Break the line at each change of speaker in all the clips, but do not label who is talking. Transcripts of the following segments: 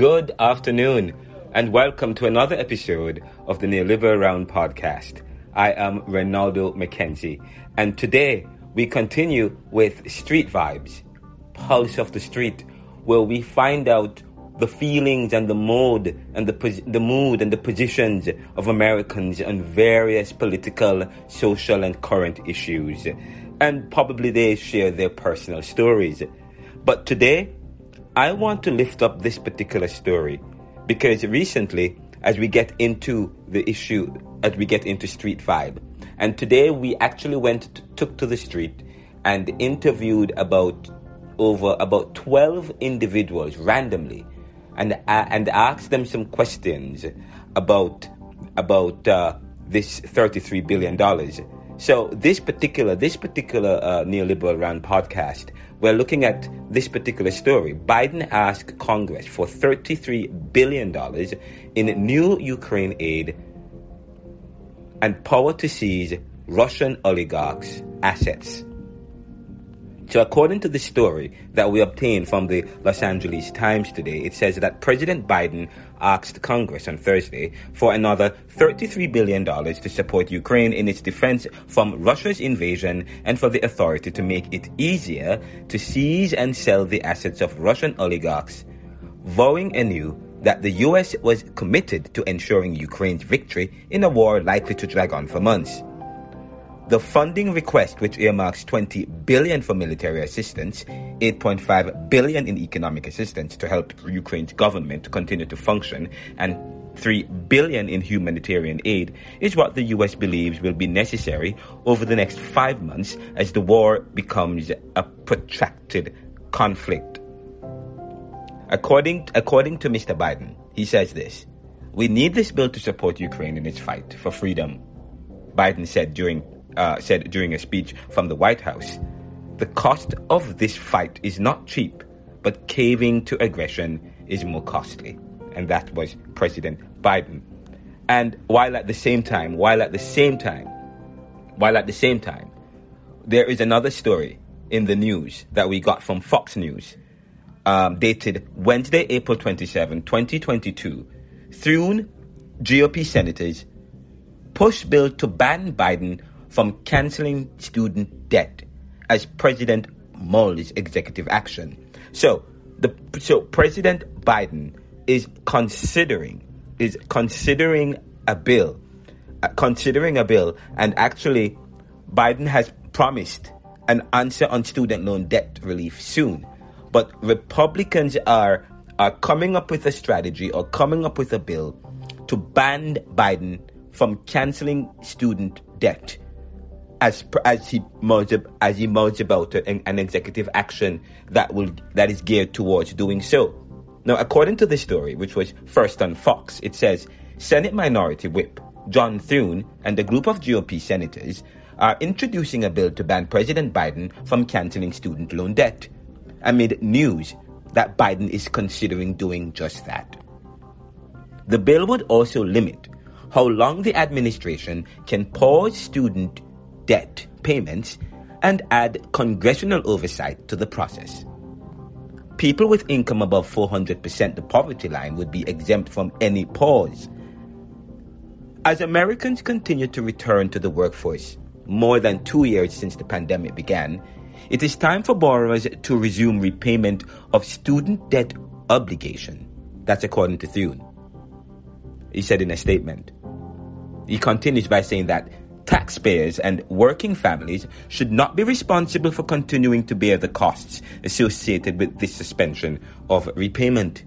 Good afternoon, and welcome to another episode of the Neoliberal Round podcast. I am Renaldo McKenzie, and today we continue with Street Vibes, Pulse of the Street, where we find out the feelings and the mood and the, the mood and the positions of Americans on various political, social, and current issues. And probably they share their personal stories. But today, I want to lift up this particular story because recently, as we get into the issue, as we get into street vibe, and today we actually went, to, took to the street and interviewed about over about 12 individuals randomly and, uh, and asked them some questions about, about uh, this $33 billion. So this particular, this particular uh, neoliberal round podcast we're looking at this particular story. Biden asked Congress for $33 billion in new Ukraine aid and power to seize Russian oligarchs' assets. So, according to the story that we obtained from the Los Angeles Times today, it says that President Biden asked Congress on Thursday for another $33 billion to support Ukraine in its defense from Russia's invasion and for the authority to make it easier to seize and sell the assets of Russian oligarchs, vowing anew that the U.S. was committed to ensuring Ukraine's victory in a war likely to drag on for months. The funding request, which earmarks 20 billion for military assistance, 8.5 billion in economic assistance to help Ukraine's government continue to function, and 3 billion in humanitarian aid is what the US believes will be necessary over the next 5 months as the war becomes a protracted conflict. According according to Mr. Biden, he says this, we need this bill to support Ukraine in its fight for freedom. Biden said during uh, said during a speech from the White House. The cost of this fight is not cheap, but caving to aggression is more costly. And that was President Biden. And while at the same time, while at the same time, while at the same time, there is another story in the news that we got from Fox News, um, dated Wednesday, April 27, 2022. Thune GOP senators push bill to ban Biden from canceling student debt as President mulls executive action. So the so President Biden is considering is considering a bill, uh, considering a bill, and actually, Biden has promised an answer on student loan debt relief soon. But Republicans are are coming up with a strategy or coming up with a bill to ban Biden from canceling student debt as as he mounts as he mounts about an, an executive action that will that is geared towards doing so. Now, according to the story, which was first on Fox, it says Senate Minority Whip John Thune and a group of GOP senators are introducing a bill to ban President Biden from canceling student loan debt, amid news that Biden is considering doing just that. The bill would also limit how long the administration can pause student debt payments and add congressional oversight to the process. People with income above 400% the poverty line would be exempt from any pause. As Americans continue to return to the workforce, more than two years since the pandemic began, it is time for borrowers to resume repayment of student debt obligation. That's according to Thune. He said in a statement. He continues by saying that taxpayers and working families should not be responsible for continuing to bear the costs associated with this suspension of repayment.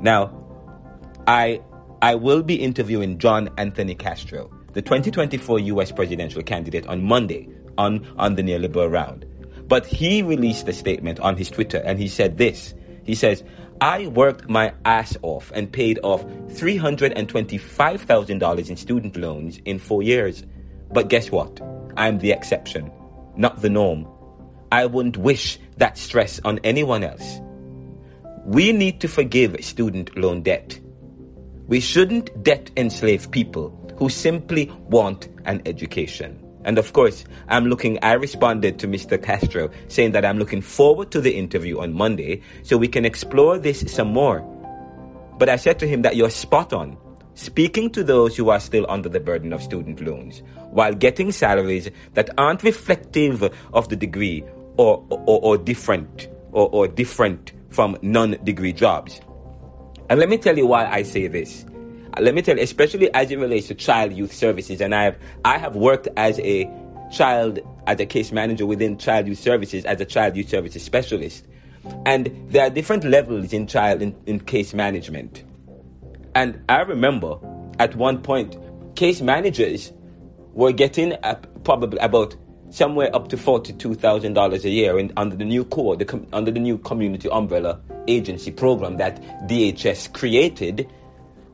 Now, I I will be interviewing John Anthony Castro, the 2024 US presidential candidate on Monday on on the neoliberal round. But he released a statement on his Twitter and he said this. He says, I worked my ass off and paid off $325,000 in student loans in four years. But guess what? I'm the exception, not the norm. I wouldn't wish that stress on anyone else. We need to forgive student loan debt. We shouldn't debt enslave people who simply want an education. And of course, I'm looking, I responded to Mr. Castro saying that I'm looking forward to the interview on Monday so we can explore this some more. But I said to him that you're spot on, speaking to those who are still under the burden of student loans, while getting salaries that aren't reflective of the degree or, or, or different or, or different from non-degree jobs. And let me tell you why I say this. Let me tell you, especially as it relates to child youth services, and I have I have worked as a child as a case manager within child youth services as a child youth services specialist. And there are different levels in child in, in case management. And I remember at one point, case managers were getting probably about somewhere up to $42,000 a year in, under the new core, the, under the new community umbrella agency program that DHS created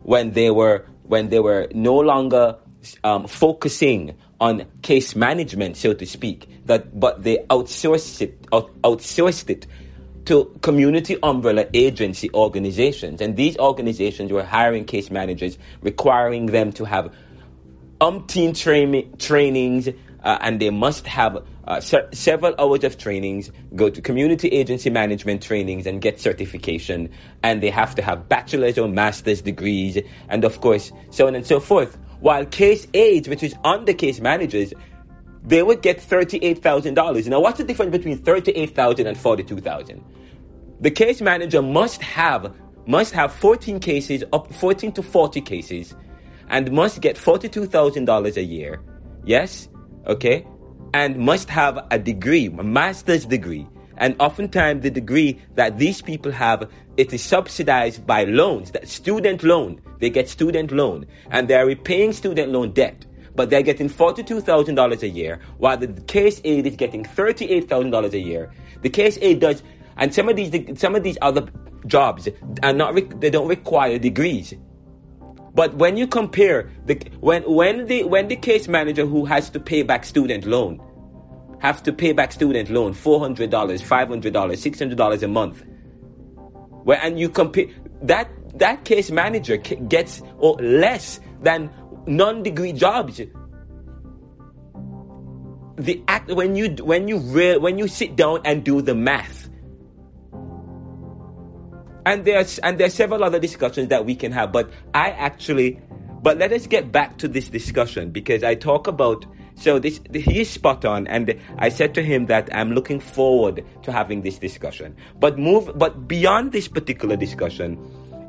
when they were when they were no longer um, focusing on case management, so to speak, that but they outsourced it out, outsourced it to community umbrella agency organizations, and these organizations were hiring case managers, requiring them to have umpteen tra- trainings, uh, and they must have uh, se- several hours of trainings, go to community agency management trainings and get certification, and they have to have bachelor's or master's degrees, and of course, so on and so forth. While case aides, which is under case managers, they would get $38,000. Now, what's the difference between $38,000 and $42,000? The case manager must have must have 14 cases up 14 to 40 cases and must get $42,000 a year. Yes? Okay? And must have a degree, a master's degree. And oftentimes the degree that these people have, it is subsidized by loans, that student loan. They get student loan and they're repaying student loan debt. But they're getting $42,000 a year while the case aide is getting $38,000 a year. The case aide does, and some of these, some of these other jobs are not, they don't require degrees. But when you compare the when when the when the case manager who has to pay back student loan have to pay back student loan four hundred dollars, five hundred dollars, six hundred dollars a month, where and you compare that that case manager gets or less than non-degree jobs. The act when you when you re, when you sit down and do the math and there's and there's several other discussions that we can have but i actually but let us get back to this discussion because i talk about so this he is spot on and i said to him that i'm looking forward to having this discussion. But move but beyond this particular discussion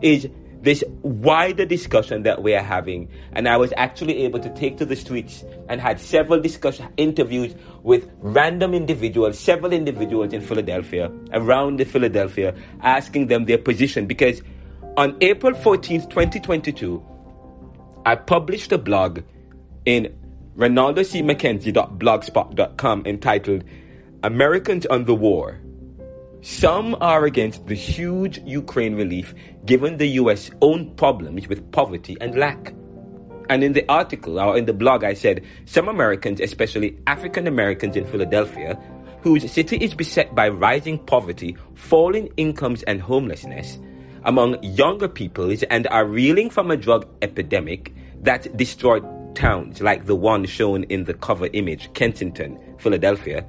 is this wider discussion that we are having. And I was actually able to take to the streets and had several discussion interviews with random individuals, several individuals in Philadelphia, around the Philadelphia, asking them their position. Because on April 14th, 2022, I published a blog in RenaldoCMcKenzie.blogspot.com entitled Americans on the War some are against the huge Ukraine relief given the US own problems with poverty and lack. And in the article or in the blog, I said some Americans, especially African Americans in Philadelphia, whose city is beset by rising poverty, falling incomes, and homelessness among younger peoples, and are reeling from a drug epidemic that destroyed towns like the one shown in the cover image, Kensington, Philadelphia,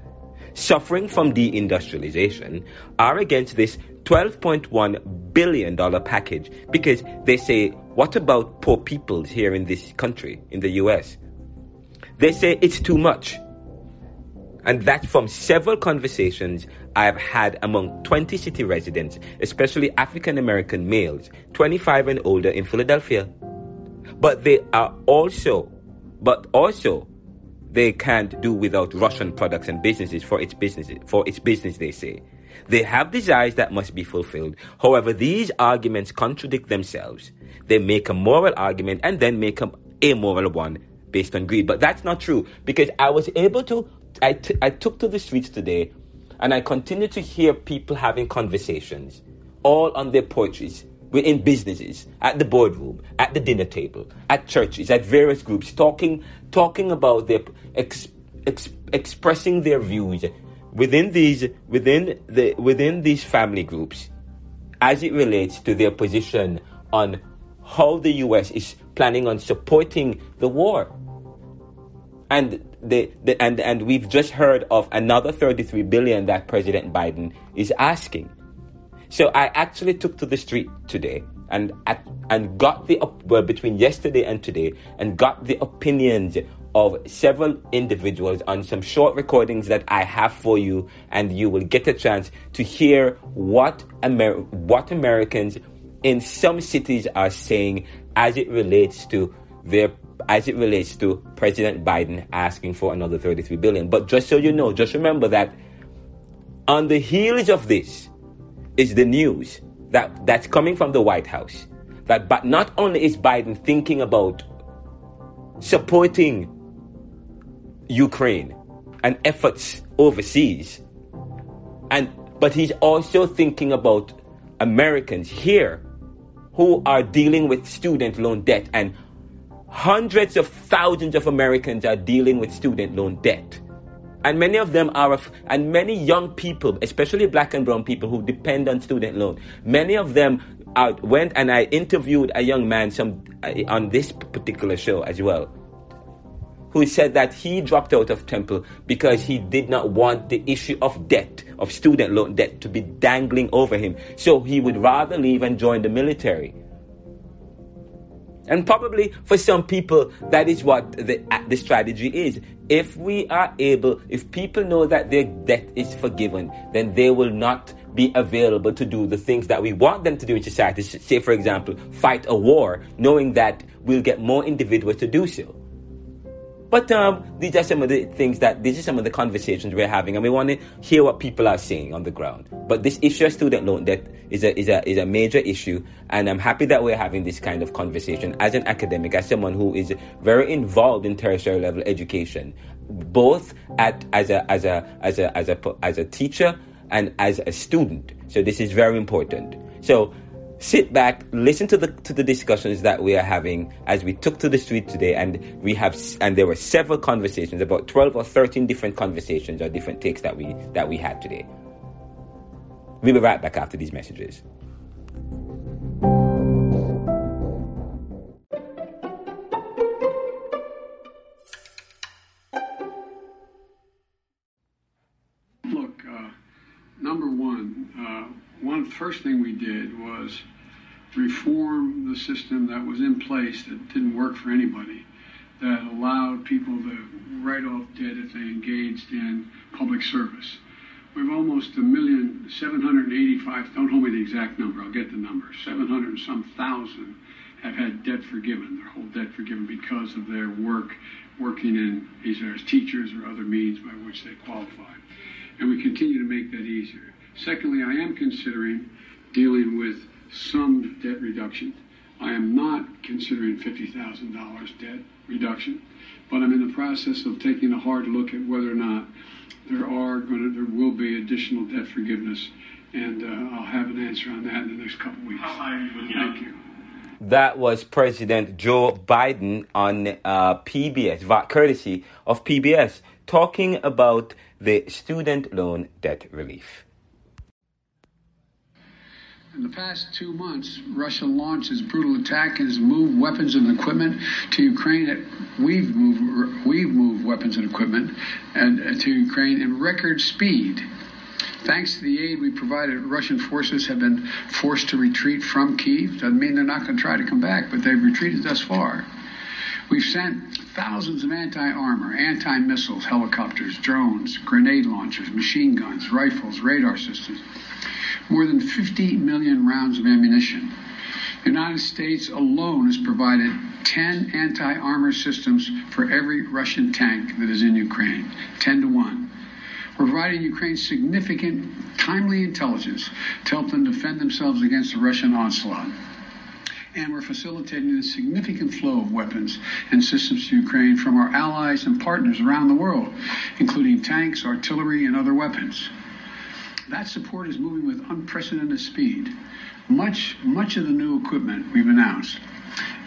suffering from deindustrialization are against this $12.1 billion package because they say, what about poor people here in this country, in the US? They say it's too much. And that's from several conversations I've had among 20 city residents, especially African American males, 25 and older in Philadelphia. But they are also, but also they can't do without Russian products and businesses for its businesses for its business they say. They have desires that must be fulfilled. However, these arguments contradict themselves. They make a moral argument and then make a amoral one based on greed. But that's not true because I was able to, I, t- I took to the streets today and I continue to hear people having conversations all on their porches in businesses, at the boardroom, at the dinner table, at churches, at various groups, talking talking about their ex, ex, expressing their views within these within the within these family groups as it relates to their position on how the US is planning on supporting the war. And the, the and and we've just heard of another 33 billion that President Biden is asking. So I actually took to the street today and and got the well between yesterday and today and got the opinions of several individuals on some short recordings that I have for you, and you will get a chance to hear what Amer- what Americans in some cities are saying as it relates to their as it relates to President Biden asking for another 33 billion. But just so you know, just remember that on the heels of this is the news that that's coming from the White House. That but not only is Biden thinking about supporting Ukraine and efforts overseas and but he's also thinking about Americans here who are dealing with student loan debt and hundreds of thousands of Americans are dealing with student loan debt and many of them are and many young people especially black and brown people who depend on student loan many of them I went and I interviewed a young man some uh, on this particular show as well, who said that he dropped out of Temple because he did not want the issue of debt, of student loan debt, to be dangling over him. So he would rather leave and join the military. And probably for some people, that is what the, uh, the strategy is. If we are able, if people know that their debt is forgiven, then they will not be available to do the things that we want them to do in society. Say, for example, fight a war, knowing that we'll get more individuals to do so. But um, these are some of the things that these are some of the conversations we're having, and we want to hear what people are saying on the ground. But this issue of student loan debt is a is a is a major issue, and I'm happy that we're having this kind of conversation as an academic, as someone who is very involved in tertiary level education, both at as a as a as a as a as a teacher and as a student. So this is very important. So sit back, listen to the to the discussions that we are having as we took to the street today, and we have and there were several conversations, about twelve or thirteen different conversations or different takes that we that we had today. We'll be right back after these messages.
First thing we did was reform the system that was in place that didn't work for anybody, that allowed people to write off debt if they engaged in public service. We've almost a million, 785, don't hold me the exact number, I'll get the number, 700 and some thousand have had debt forgiven, their whole debt forgiven because of their work, working in either as teachers or other means by which they qualify. And we continue to make that easier. Secondly, I am considering dealing with some debt reduction. I am not considering $50,000 debt reduction, but I'm in the process of taking a hard look at whether or not there are going to, there will be additional debt forgiveness, and uh, I'll have an answer on that in the next couple of weeks. Thank you.
That was President Joe Biden on uh, PBS, courtesy of PBS, talking about the student loan debt relief.
In the past two months, Russia launched its brutal attack and has moved weapons and equipment to Ukraine. We've moved, we've moved weapons and equipment and, uh, to Ukraine in record speed. Thanks to the aid we provided, Russian forces have been forced to retreat from Kiev. Doesn't mean they're not going to try to come back, but they've retreated thus far. We've sent thousands of anti armor, anti missiles, helicopters, drones, grenade launchers, machine guns, rifles, radar systems more than 50 million rounds of ammunition. The United States alone has provided 10 anti armor systems for every Russian tank that is in Ukraine, 10 to 1. We're providing Ukraine significant, timely intelligence to help them defend themselves against the Russian onslaught. And we're facilitating a significant flow of weapons and systems to Ukraine from our allies and partners around the world, including tanks, artillery, and other weapons. That support is moving with unprecedented speed. Much, much of the new equipment we've announced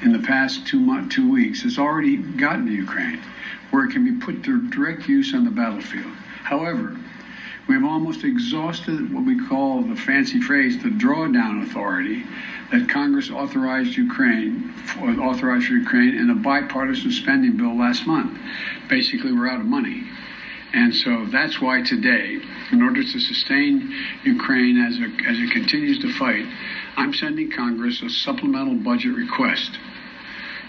in the past two, month, two weeks has already gotten to Ukraine, where it can be put to direct use on the battlefield. However, we've almost exhausted what we call the fancy phrase the drawdown authority that Congress authorized Ukraine authorized Ukraine in a bipartisan spending bill last month. Basically, we're out of money. And so that's why today, in order to sustain Ukraine as, as it continues to fight, I'm sending Congress a supplemental budget request.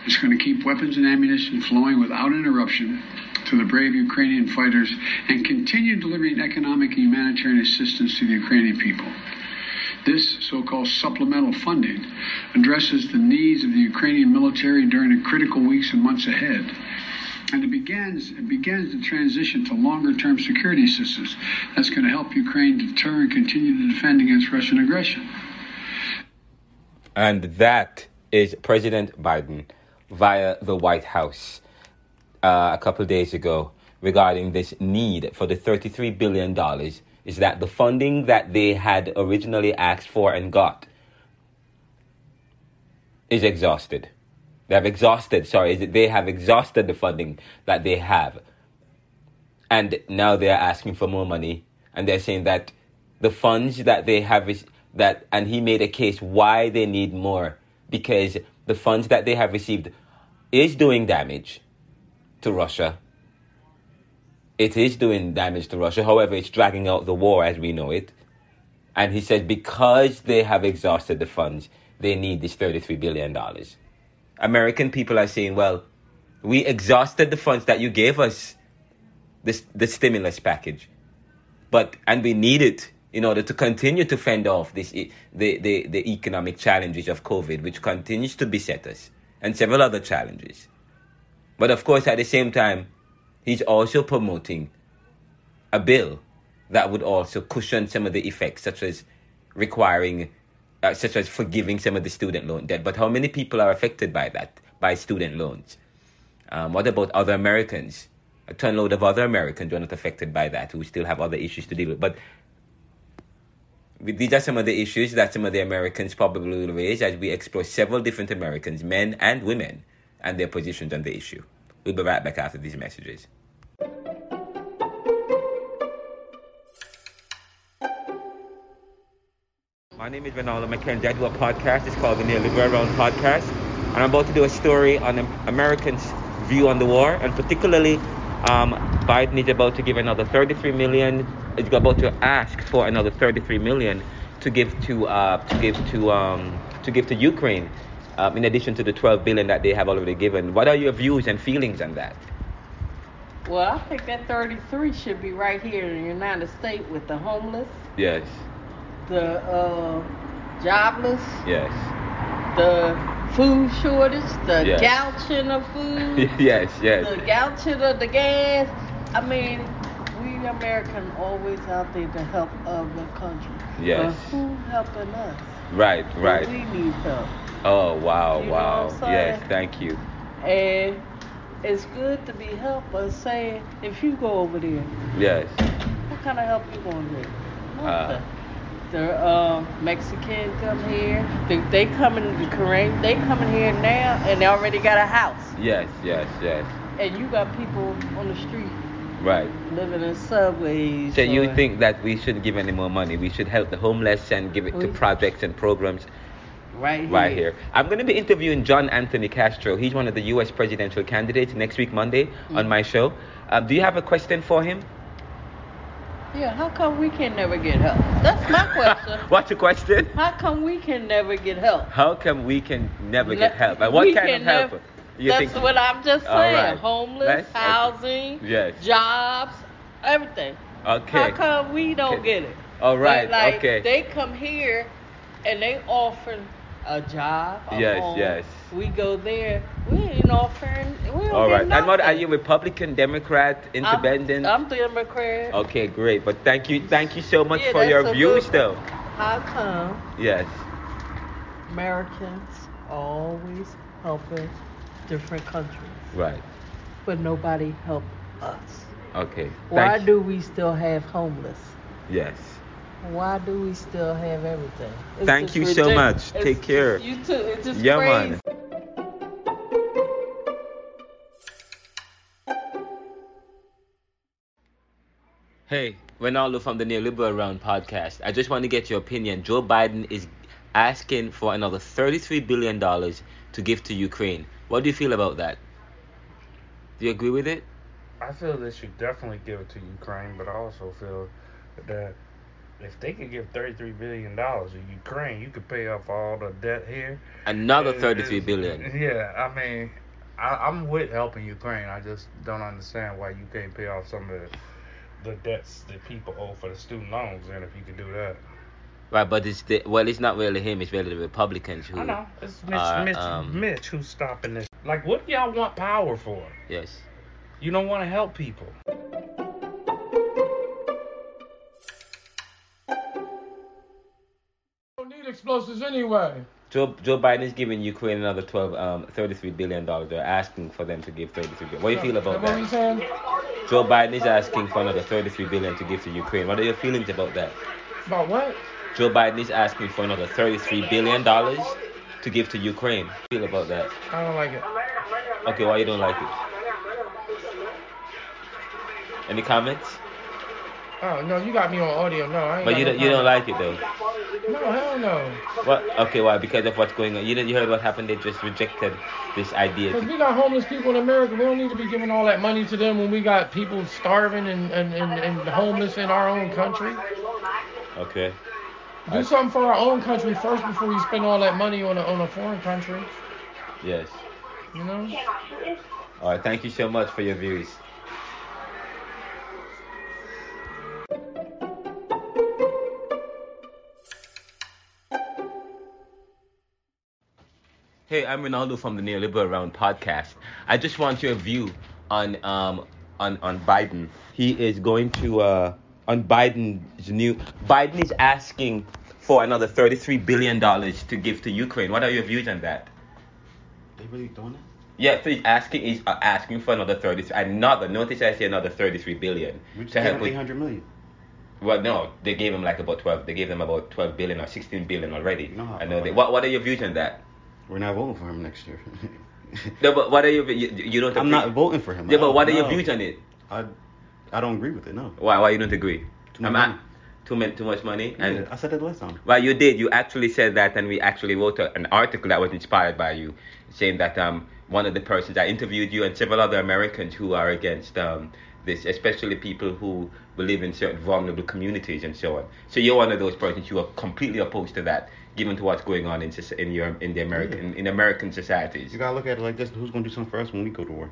It's going to keep weapons and ammunition flowing without interruption to the brave Ukrainian fighters and continue delivering economic and humanitarian assistance to the Ukrainian people. This so called supplemental funding addresses the needs of the Ukrainian military during the critical weeks and months ahead. And it begins, it begins the transition to longer term security assistance that's going to help Ukraine deter and continue to defend against Russian aggression.
And that is President Biden via the White House uh, a couple days ago regarding this need for the $33 billion is that the funding that they had originally asked for and got is exhausted. They have exhausted, sorry, they have exhausted the funding that they have. And now they're asking for more money. And they're saying that the funds that they have is that, and he made a case why they need more because the funds that they have received is doing damage to Russia it is doing damage to Russia. However, it's dragging out the war as we know it. And he said because they have exhausted the funds, they need this $33 billion. American people are saying, well, we exhausted the funds that you gave us, this, the stimulus package. But, and we need it in order to continue to fend off this, the, the, the economic challenges of COVID, which continues to beset us, and several other challenges. But of course, at the same time, he's also promoting a bill that would also cushion some of the effects, such as requiring, uh, such as forgiving some of the student loan debt. But how many people are affected by that, by student loans? Um, what about other Americans? A ton load of other Americans are not affected by that, who still have other issues to deal with. But these are some of the issues that some of the Americans probably will raise as we explore several different Americans, men and women, and their positions on the issue. We'll be right back after these messages. My name is Renaldo McKenzie. I do a podcast. It's called the Neoliberal Round Podcast. And I'm about to do a story on Americans' view on the war, and particularly um, Biden is about to give another 33 million. Is about to ask for another 33 million to give to uh, to give to um, to give to Ukraine um, in addition to the 12 billion that they have already given. What are your views and feelings on that?
Well, I think that 33 should be right here in the United States with the homeless.
Yes.
The uh, jobless.
Yes.
The food shortage, the yes. gouging of food.
yes, yes.
The gouging of the gas. I mean, we Americans always out there to help other countries.
Yes.
But who helping us?
Right, right.
We need help.
Oh wow, you wow. Yes, thank you.
And it's good to be helped, but say if you go over there.
Yes.
What kind of help you gonna get? Uh, the uh, Mexican come here. They, they coming the Korean. They coming here now, and they already got a house.
Yes, yes, yes.
And you got people on the street.
Right.
Living in subways.
So you think that we shouldn't give any more money? We should help the homeless and give it we, to projects and programs
Right here.
Right here. I'm going to be interviewing John Anthony Castro. He's one of the U.S. presidential candidates next week, Monday, mm-hmm. on my show. Um, do you have a question for him?
Yeah, how come we can never get help? That's my question.
What's your question?
How come we can never get help?
How come we can never get help? And what kind of help?
You that's think? what I'm just saying. Right. Homeless, housing,
okay. yes.
jobs, everything.
Okay.
How come we don't okay. get it?
All right.
But like,
okay.
They come here and they offer a job. A
yes,
home.
yes.
We go there. We ain't offering. We don't
All right.
And
what are you, Republican, Democrat, Independent?
I'm, I'm Democrat.
Okay, great. But thank you, thank you so much yeah, for your views, good, though.
How come?
Yes.
Americans always helping different countries.
Right.
But nobody help us.
Okay.
Why do we still have homeless?
Yes.
Why do we still have everything?
It's Thank you ridiculous. so much.
It's
Take care.
You too. It's just
yeah,
crazy.
Man. Hey, Renaldo from the Neoliberal Round podcast. I just want to get your opinion. Joe Biden is asking for another $33 billion to give to Ukraine. What do you feel about that? Do you agree with it?
I feel they should definitely give it to Ukraine, but I also feel that if they could give thirty-three billion dollars to Ukraine, you could pay off all the debt here.
Another
It-
33
it's- Yeah, I mean, I, I'm with helping Ukraine. I just don't understand why you can't pay off some of the, the debts that people owe for the student loans. And if you could do that,
Right, but it's the, well, it's not really him. It's really the Republicans who.
I know it's Mitch,
are,
Mitch,
um,
Mitch who's stopping this. Like, what do y'all want power for?
Yes.
You don't want to help people.
Explosives anyway.
Joe Joe Biden is giving Ukraine another 12, um, 33 billion dollars. They're asking for them to give 33 billion. What do you feel about
What
that? Joe Biden is asking for another 33 billion to give to Ukraine. What are your feelings about that?
About what?
Joe Biden is asking for another 33 billion dollars to give to Ukraine. How do you Feel about that?
I don't like it.
Okay, why you don't like it? Any comments?
Oh no, you got me on audio. No, I ain't
But you don't, you don't like it though.
No, hell no.
What? Okay, why? Because of what's going on. You didn't, you heard what happened? They just rejected this idea.
Because we got homeless people in America. We don't need to be giving all that money to them when we got people starving and, and, and, and homeless in our own country.
Okay.
Do something for our own country first before you spend all that money on a, on a foreign country.
Yes.
You know?
All right. Thank you so much for your views. Hey, I'm Renaldo from the Neoliberal Round podcast. I just want your view on um on on Biden. He is going to uh on Biden's new Biden is asking for another 33 billion dollars to give to Ukraine. What are your views on that?
They really doing it?
Yeah, so he's asking he's uh, asking for another 33 another notice I say another 33 billion
just
to
gave
help
800 million.
well, no, they gave him like about twelve. They gave them about twelve billion or sixteen billion already.
No,
I know. They, what What are your views on that?
We're not voting for him next year.
No, but what are your you, you don't?
I'm not voting for him.
Yeah, but what are
No.
your views on it?
I, I don't agree with it. No.
Why Why you don't agree?
Too much money.
too much too much money and.
Yeah, I said it last time.
Well, you did. You actually said that, and we actually wrote a, an article that was inspired by you, saying that um one of the persons I interviewed you and several other Americans who are against um this, especially people who believe in certain vulnerable communities and so on. So you're one of those persons who are completely opposed to that, given to what's going on in in your in the American in American societies.
You gotta look at it like this. Who's gonna do something for us when we go to war?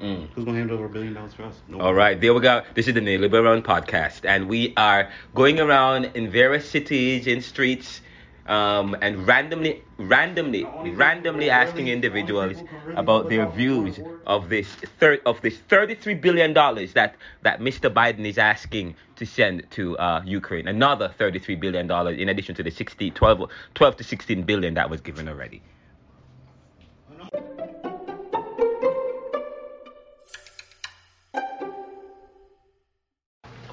Mm.
Who's gonna hand over a billion dollars for us? No.
All right, there we go. This is the Neoliberal Round podcast, and we are going around in various cities, in streets, um, and randomly, randomly, randomly asking individuals about their views of this third of this thirty-three billion dollars that that Mr. Biden is asking to send to uh, Ukraine. Another thirty-three billion dollars in addition to the 60, 12, 12 to sixteen billion that was given already.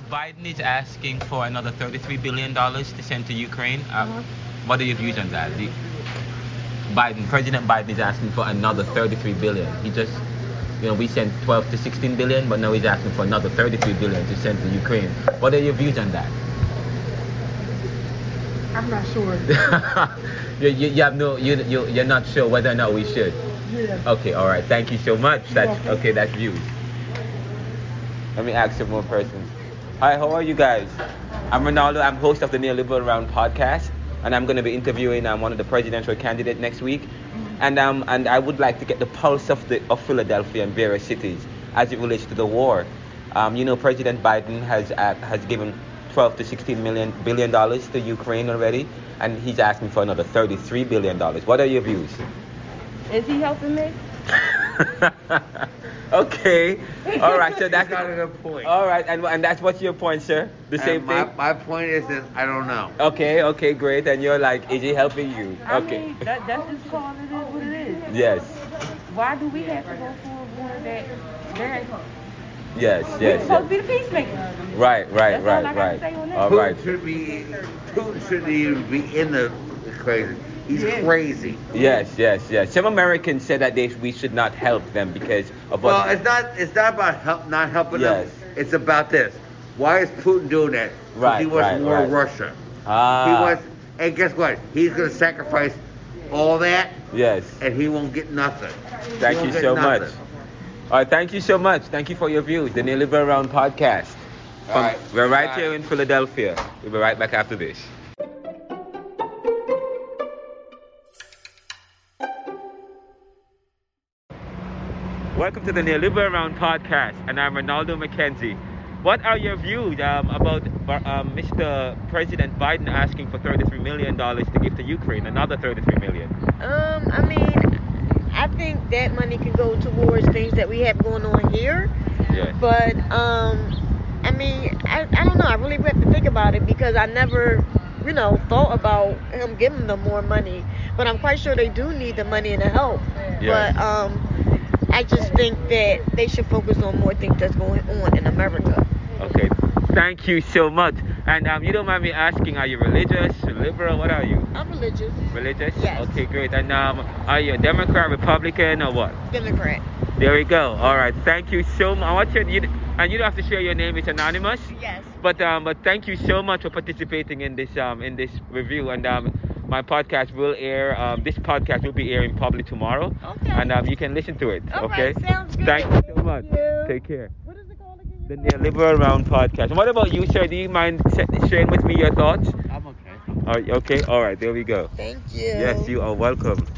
Biden is asking for another $33 billion to send to Ukraine. Uh, What are your views on that? The- Biden, President Biden is asking for another 33 billion. He just, you know, we sent 12 to 16 billion, but now he's asking for another 33 billion to send to Ukraine. What are your views on that?
I'm not sure.
you, you, you have no, you, you, you're not sure whether or not we should.
Yeah.
Okay, all right. Thank you so much. That's okay. That's views. Let me ask some more persons. Hi, how are you guys? I'm Renaldo. I'm host of the Neoliberal Round podcast, and I'm going to be interviewing um, one of the presidential candidates next week. And um, and I would like to get the pulse of the of Philadelphia and various cities as it relates to the war. Um, you know, President Biden has uh, has given 12 to 16 million billion dollars to Ukraine already, and he's asking for another 33 billion dollars. What are your views?
Is he helping me?
okay. All right. So that's
got a good point.
All right, and and that's what's your point, sir? The same
And my,
thing.
my point is that I don't know.
Okay. Okay. Great. And you're like, is he helping you?
I
Okay.
mean, that, that's just called it is what it is.
Yes.
Why do we have to go for a war that they're
Yes.
we're
Yes.
supposed to be the peacemaker?
Right. Right.
That's all I
Right.
gotta
Right.
say on that.
All
Putin should be Putin shouldn't even be in the equation. He's crazy.
Yes. Yes. Yes. Some Americans said that they we should not help them because of what.
Well, it's not it's not about help not helping
Yes.
them. It's about this. Why is Putin doing that? 'Cause
Right,
He wants
right,
war
right.
Russia.
ah.
He wants and guess what? He's gonna sacrifice all that
Yes.
and he won't get nothing.
Thank you so
get
much. All right. Thank you so much. Thank you for your views. The Neoliberal Round podcast. From,
Alright,
we're right
bye.
here in Philadelphia. We'll be right back after this. Welcome to the Neoliberal Round podcast, and I'm Renaldo McKenzie. What are your views um, about um, Mr. President Biden asking for 33 million dollars to give to Ukraine, another 33 million?
Um, I mean, I think that money can go towards things that we have going on here.
Yes.
But um, I mean, I, I don't know. I really have to think about it because I never, you know, thought about him giving them more money. But I'm quite sure they do need the money and the help.
Yeah.
But um, I just think that they should focus on more things that's going on in America.
Okay. Thank you so much. And um, you don't mind me asking, are you religious, liberal? What are you?
I'm religious,
Religious?
Yes.
Okay, great. And um, are you a Democrat, Republican, or what?
Democrat.
There we go. All right. Thank you so much. What's your, you, and you don't have to share your name. It's anonymous.
Yes.
But um, but thank you so much for participating in this um in this review. And um, my podcast will air. Um, this podcast will be airing probably tomorrow.
Okay.
And um, you can listen to it.
All
okay.
right, sounds good.
Thank you so much.
you.
Take care.
What is it called again?
The Neoliberal Round podcast. And what about you, sir? Do you mind sharing with me your thoughts?
I'm okay.
All right, okay. All right. There we go.
Thank you.
Yes, you are welcome.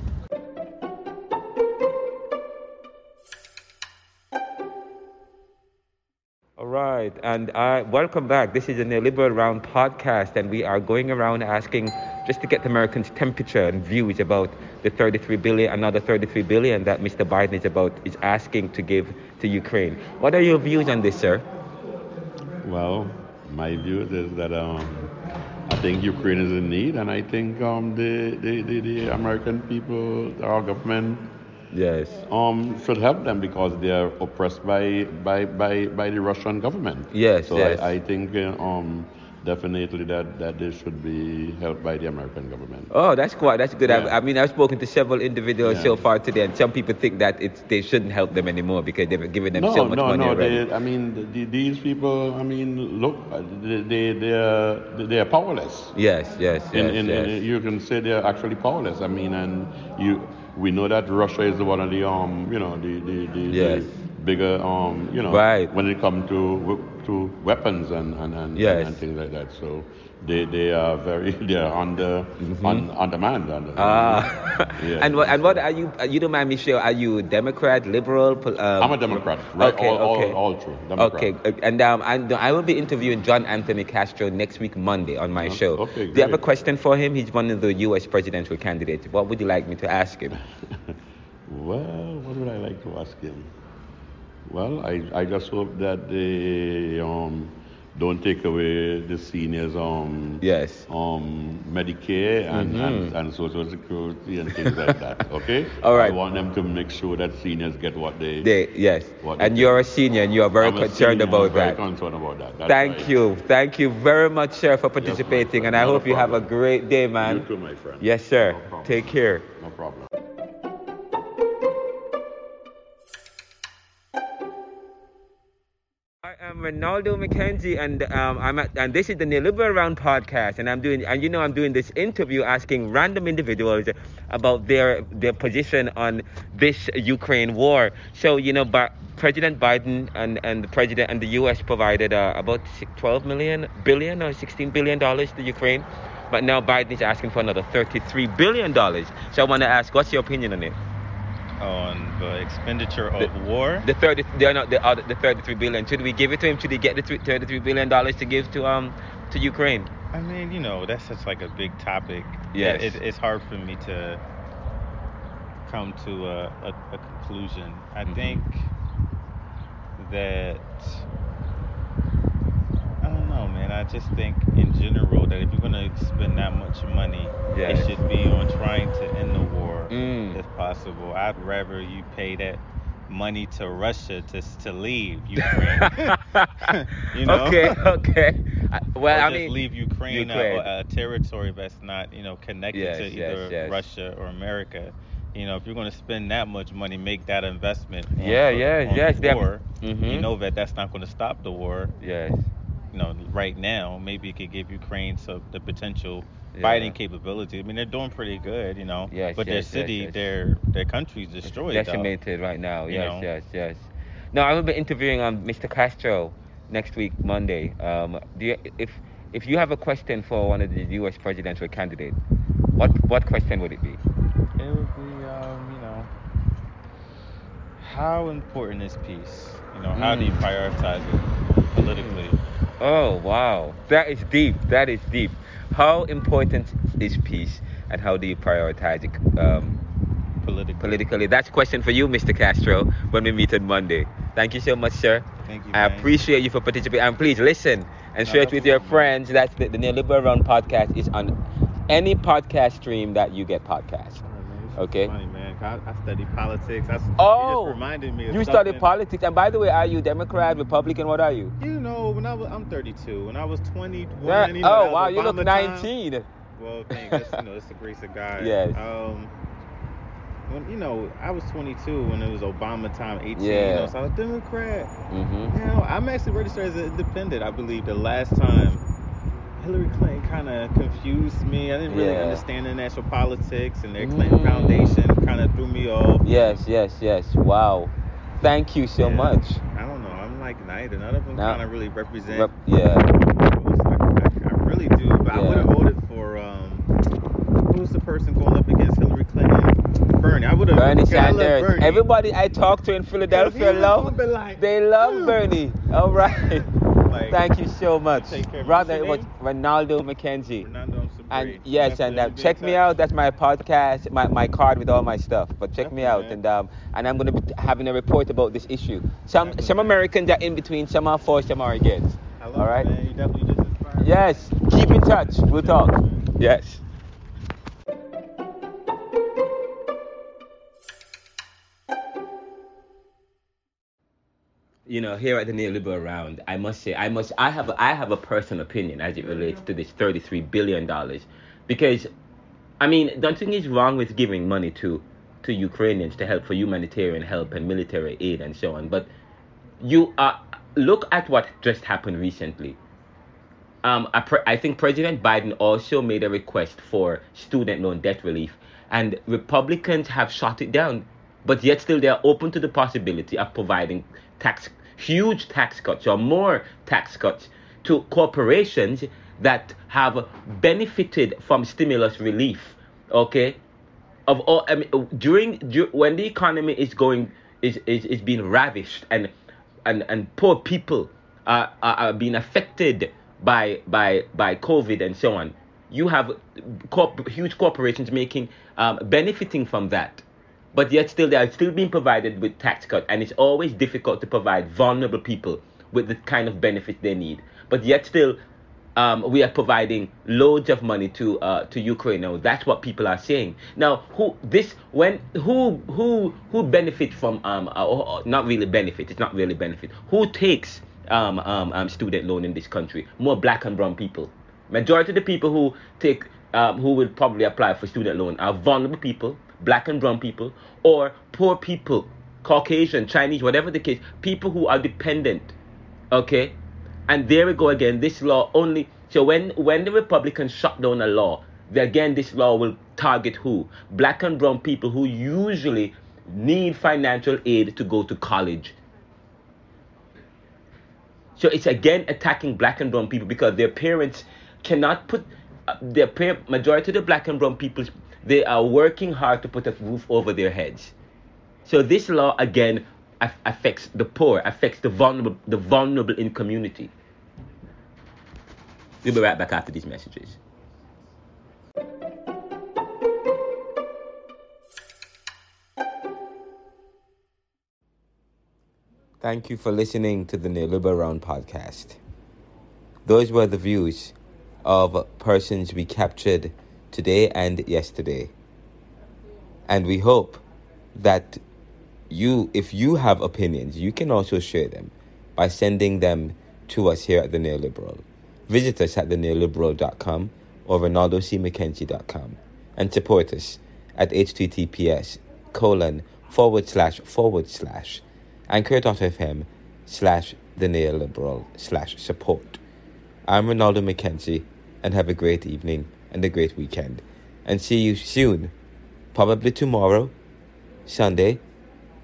Right, and uh, welcome back. This is the Neoliberal Round podcast, and we are going around asking just to get the Americans' temperature and views about the 33 billion, another 33 billion that Mr. Biden is about is asking to give to Ukraine. What are your views on this, sir?
Well, my view is that um, I think Ukraine is in need, and I think um, the, the, the, the American people, our government,
Yes.
um, should help them because they are oppressed by, by, by, by the Russian government.
Yes,
So
yes.
I, I think uh, um, definitely that, that they should be helped by the American government.
Oh, that's quite that's good. I,
Yeah.
I mean, I've spoken to several individuals
Yeah.
so far today, and some people think that it's they shouldn't help them anymore because they've given them
no,
so much
no,
money
no.
already.
They, I mean, the, these people. I mean, look, they, they, they are, they are powerless.
Yes, yes, yes,
in,
yes.
you can say they're actually powerless. I mean, and you, we know that Russia is one of the um, you know, the the, the,
Yes.
the bigger um, you know,
Right.
when it comes to to weapons and and and,
Yes.
and things like that. So they they are very they are under on, on demand. Under,
Mm-hmm. Ah, and what and what are you? You don't mind me? Are you Democrat, liberal? Um,
I'm a Democrat, right?
Okay,
all,
okay.
all, all true. Democrat.
Okay, uh, and um, and I will be interviewing John Anthony Castro next week, Monday, on my show.
okay,
Do you have a question for him? He's one of the U.S. presidential candidates. What would you like me to ask him?
Well, what would I like to ask him? Well, I, I just hope that they um, don't take away the seniors um
Yes.
um Medicare and, and, and Social Security and things like that. Okay.
Mm-hmm. All right.
I want them to make sure that seniors get what they.
They, yes.
What
and
they-
you're a senior, and you are very
I'm
concerned about
very
that.
concerned about that. That's
Thank
right.
you. Thank you very much, sir, for participating. and I
Not a
hope you have a great day, man.
You too, my friend.
Yes, sir.
No.
Take care.
No problem.
I am Renaldo McKenzie, and um, I'm at, and this is the Neoliberal Round podcast, and I'm doing, and you know, I'm doing this interview asking random individuals about their their position on this Ukraine war. So you know, President Biden and and the president and the U.S. provided uh, about si- 12 million billion or 16 billion dollars to Ukraine, but now Biden is asking for another 33 billion dollars. So I want to ask, what's your opinion on it?
On the expenditure of
The-
war.
The 30, they're not the other, the 33 billion. Should we give it to him? Should he get the 33 billion dollars to give to um to Ukraine?
I mean, you know, that's such like a big topic.
Yes.
It, it's hard for me to come to a, a, a conclusion. I
Mhm.
think that I don't know, man. I just think in general that if you're gonna spend that much money,
Yes.
it should be on trying to end the war
Mm.
if possible. I'd rather you pay that money to Russia to to leave Ukraine. you know?
Okay, okay. I- well,
or
I mean,
leave Ukraine,
Ukraine.
A, a territory that's not, you know, connected
Yes,
to
yes,
either
yes.
Russia or America. You know, if you're going to spend that much money, make that investment. On
Yeah,
the,
yeah,
on
yes,
The war.
Mhm.
You know that that's not going to stop the war.
yes,
You know, right now, maybe it could give Ukraine some the potential
Yeah.
fighting capability. I mean, they're doing pretty good, you know.
Yes,
but their
yes, yes,
city,
yes.
their their country's destroyed. though.
decimated right now.
You
Yes,
know?
yes, yes. No, I be interviewing um Mr. Castro next week Monday. Um, do you, if if you have a question for one of the U.S. presidential candidates, what what question would it be?
It would be, um, you know, how important is peace? You know, how do you
Mm.
prioritize it politically?
Oh wow, that is deep. That is deep. How important is peace, and how do you prioritize it um,
Politically.
politically? That's a question for you, Mr. Castro, when we meet on Monday. Thank you so much, sir.
Thank you.
I
man.
appreciate you for participating. And please listen and share it with your friends. That's the, the Neoliberal Round podcast is on any podcast stream that you get podcasts.
All right, man. This is
Okay.
Funny man. I, I studied politics. I, s-
Oh,
you just reminded me.
You study
something.
politics. And by the way, are you Democrat, Republican? What are you?
You know, when I was, I'm 32. When I was 21,
Yeah.
you know,
oh wow, you look
Obama time.
19.
Well, thank you know, it's the grace of God.
Yes.
Um, when you know, I was 22 when it was Obama time, 18. You
Yeah.
know, so I was a Democrat.
Mm-hmm.
You know, I'm actually registered as an independent. I believe the last time Hillary Clinton kind of confused me. I didn't really
Yeah.
understand the national politics, and their Clinton
Mm.
Foundation kind of threw me off.
Yes, yes, yes. Wow. Thank you so
Yeah.
much.
I don't know. I'm like neither. None of them kind of really represent.
Rep- yeah.
I, I, really do, but I would have voted for um, who was the person going up against Hillary Clinton? Bernie. I would have.
Bernie Sanders.
Bernie.
Everybody I talk to in Philadelphia love.
like,
They love. Bernie. All right.
Like,
Thank you so much.
take care.
Brother, it was? Renaldo McKenzie.
Sabri.
And yes, and
Definitely in
check me out. That's my podcast, my, my card with all my stuff. But check me out,
man.
and um, and I'm gonna be having a report about this issue. Some
Definitely.
some Americans are in between, some are for, some are against. All
it, man. You definitely just inspired.
Yes. Keep in touch. We'll talk. Yes. You know, here at the neoliberal round, I must say, I must, I have, I have a personal opinion as it relates to this thirty-three billion dollars, because, I mean, nothing is wrong with giving money to, to Ukrainians to help for humanitarian help and military aid and so on, but you are look at what just happened recently. Um, I, pre- I think President Biden also made a request for student loan debt relief, and Republicans have shot it down. But yet, still, they are open to the possibility of providing tax, huge tax cuts or more tax cuts to corporations that have benefited from stimulus relief. Okay, of all, I mean, during dur- when the economy is going is is, is being ravished and and and poor people are, are, are being affected by by by COVID and so on. You have corp- huge corporations making um, benefiting from that, but yet still they are still being provided with tax cut, and it's always difficult to provide vulnerable people with the kind of benefits they need. But yet still, um, we are providing loads of money to uh, to Ukraine. Now that's what people are saying. Now who this when who who who benefit from um uh, or, or not really benefit? It's not really benefit. Who takes um, um um student loan in this country? More black and brown people. Majority of the people who take um, who will probably apply for student loan are vulnerable people, black and brown people, or poor people, Caucasian, Chinese, whatever the case, people who are dependent. Okay, and there we go again. This law only so when when the Republicans shut down a law, again this law will target who? Black and brown people who usually need financial aid to go to college. So it's again attacking black and brown people because their parents cannot put uh, their par- majority of the black and brown people they are working hard to put a roof over their heads. So this law again aff- affects the poor, affects the vulnerable, the vulnerable in community. We'll be right back after these messages. Thank you for listening to the Neoliberal Round podcast. Those were the views of persons we captured today and yesterday. And we hope that you, if you have opinions, you can also share them by sending them to us here at the Neoliberal. Visit us at theneoliberal.com or renaldocmckenzie.com and support us at https colon forward slash forward slash anchor.fm slash the neoliberal slash support. I'm Renaldo McKenzie and have a great evening and a great weekend. And see you soon, probably tomorrow, Sunday,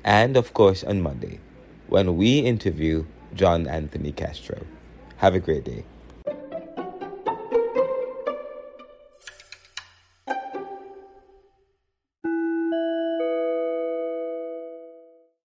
and of course on Monday, when we interview John Anthony Castro. Have a great day.